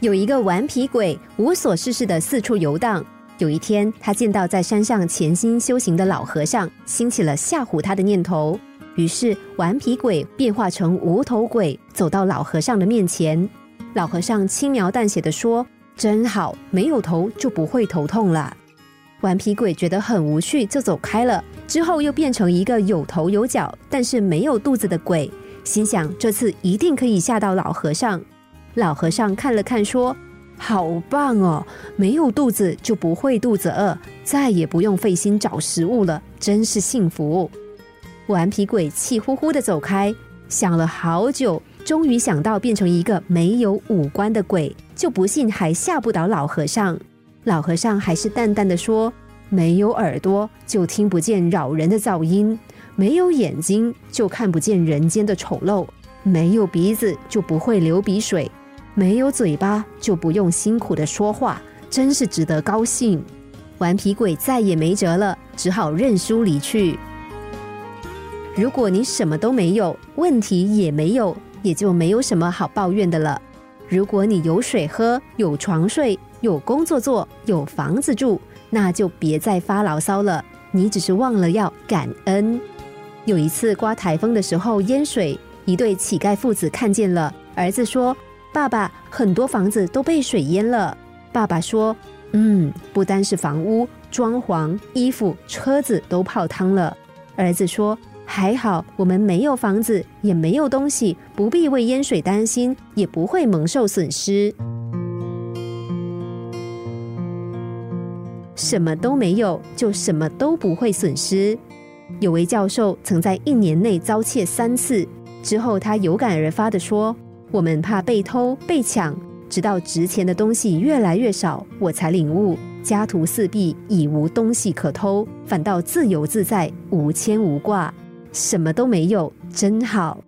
有一个顽皮鬼，无所事事的四处游荡。有一天，他见到在山上潜心修行的老和尚，兴起了吓唬他的念头。于是，顽皮鬼变化成无头鬼，走到老和尚的面前。老和尚轻描淡写的说：“真好，没有头就不会头痛了。”顽皮鬼觉得很无趣，就走开了。之后又变成一个有头有脚，但是没有肚子的鬼，心想这次一定可以吓到老和尚。老和尚看了看，说：“好棒哦，没有肚子就不会肚子饿，再也不用费心找食物了，真是幸福。”顽皮鬼气呼呼的走开，想了好久，终于想到变成一个没有五官的鬼，就不信还吓不倒老和尚。老和尚还是淡淡的说：“没有耳朵就听不见扰人的噪音，没有眼睛就看不见人间的丑陋，没有鼻子就不会流鼻水。”没有嘴巴就不用辛苦的说话，真是值得高兴。顽皮鬼再也没辙了，只好认输离去。如果你什么都没有，问题也没有，也就没有什么好抱怨的了。如果你有水喝，有床睡，有工作做，有房子住，那就别再发牢骚了。你只是忘了要感恩。有一次刮台风的时候淹水，一对乞丐父子看见了，儿子说。爸爸，很多房子都被水淹了。爸爸说：“嗯，不单是房屋、装潢、衣服、车子都泡汤了。”儿子说：“还好，我们没有房子，也没有东西，不必为淹水担心，也不会蒙受损失。什么都没有，就什么都不会损失。”有位教授曾在一年内遭窃三次，之后他有感而发的说。我们怕被偷被抢，直到值钱的东西越来越少，我才领悟家徒四壁已无东西可偷，反倒自由自在无牵无挂，什么都没有，真好。